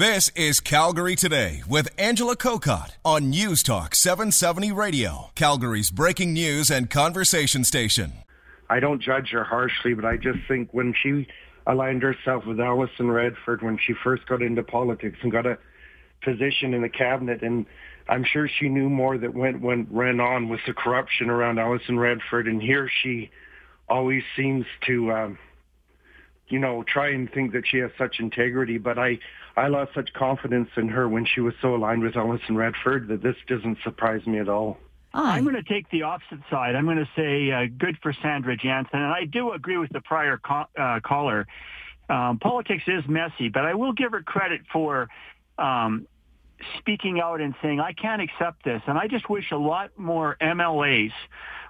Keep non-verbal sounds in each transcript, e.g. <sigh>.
This is Calgary Today with Angela Kokott on News Talk 770 Radio, Calgary's breaking news and conversation station. I don't judge her harshly, but I just think when she aligned herself with Alison Redford when she first got into politics and got a position in the cabinet, and I'm sure she knew more that went went ran on with the corruption around Alison Redford, and here she always seems to. Um, you know, try and think that she has such integrity, but I, I lost such confidence in her when she was so aligned with Alison Redford that this doesn't surprise me at all. I'm going to take the opposite side. I'm going to say uh, good for Sandra Jansen, and I do agree with the prior co- uh, caller. Um, politics is messy, but I will give her credit for um, speaking out and saying, I can't accept this. And I just wish a lot more MLAs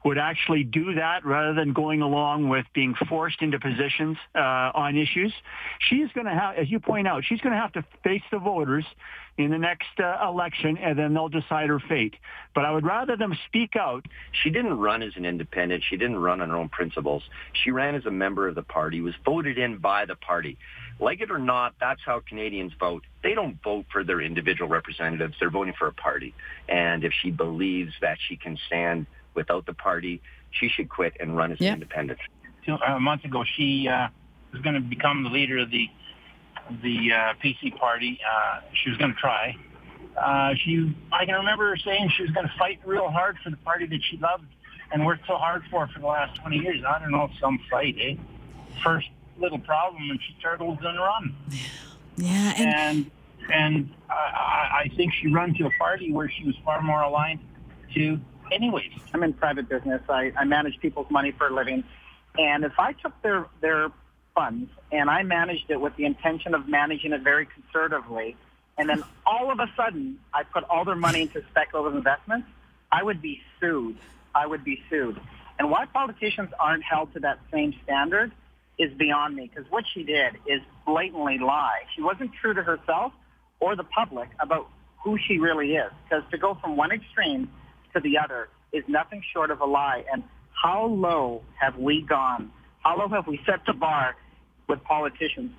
would actually do that rather than going along with being forced into positions uh, on issues. She's going to have, as you point out, she's going to have to face the voters in the next uh, election, and then they'll decide her fate. But I would rather them speak out. She didn't run as an independent. She didn't run on her own principles. She ran as a member of the party, was voted in by the party. Like it or not, that's how Canadians vote. They don't vote for their individual representatives. They're voting for a party. And if she believes that she can stand without the party, she should quit and run as Yeah. an independent. two uh, months ago, she uh, was going to become the leader of the the uh, PC party. Uh, she was going to try. Uh, she, I can remember her saying she was going to fight real hard for the party that she loved and worked so hard for for the last 20 years. I don't know, some fight, eh? First little problem, and she turtles and run. <sighs> Yeah, and And and I, I I think she run to a party where she was far more aligned to, anyways. I'm in private business. I, I manage people's money for a living. And if I took their, their funds and I managed it with the intention of managing it very conservatively, and then all of a sudden I put all their money into speculative investments, I would be sued. I would be sued. And why politicians aren't held to that same standard is beyond me because what she did is blatantly lie. She wasn't true to herself or the public about who she really is because to go from one extreme to the other is nothing short of a lie. And how low have we gone? How low have we set the bar with politicians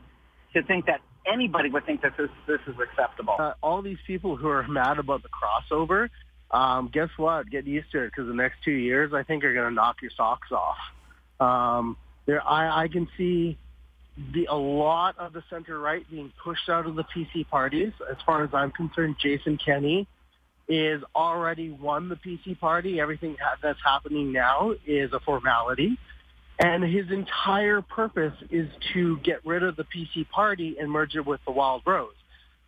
to think that anybody would think that this, this is acceptable? uh, all these people who are mad about the crossover, um, guess what? Get used to it because the next two years, I think, are going to knock your socks off. Um, there, I, I can see the a lot of the center right being pushed out of the PC parties. As far as I'm concerned, Jason Kenney is already won the PC party. Everything that's happening now is a formality. And his entire purpose is to get rid of the PC party and merge it with the Wild Rose.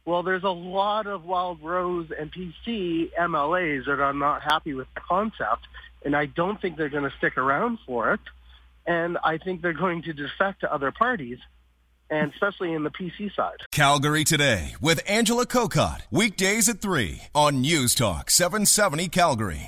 Well, there's a lot of Wild Rose and PC MLAs that are not happy with the concept, and I don't think they're going to stick around for it. And I think they're going to defect to other parties, and especially in the PC side. Calgary Today with Angela Kokott, weekdays at 3 on News Talk 770 Calgary.